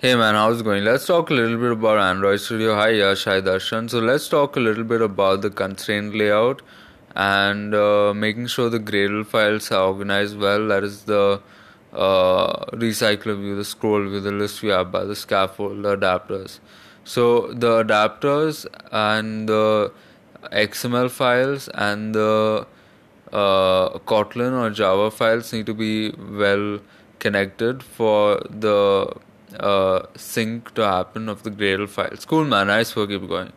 Hey man, how's it going? Let's talk a little bit about Android Studio. Hi Yash, hi Darshan. So let's talk a little bit about the constraint layout and uh, making sure the Gradle files are organized well. That is the uh, recycler view, the scroll view, the list view app by the scaffold, the adapters. So the adapters and the XML files and the uh, Kotlin or Java files need to be well connected for the uh, sync to happen of the Gradle files. Cool, man. Nice work. Keep going.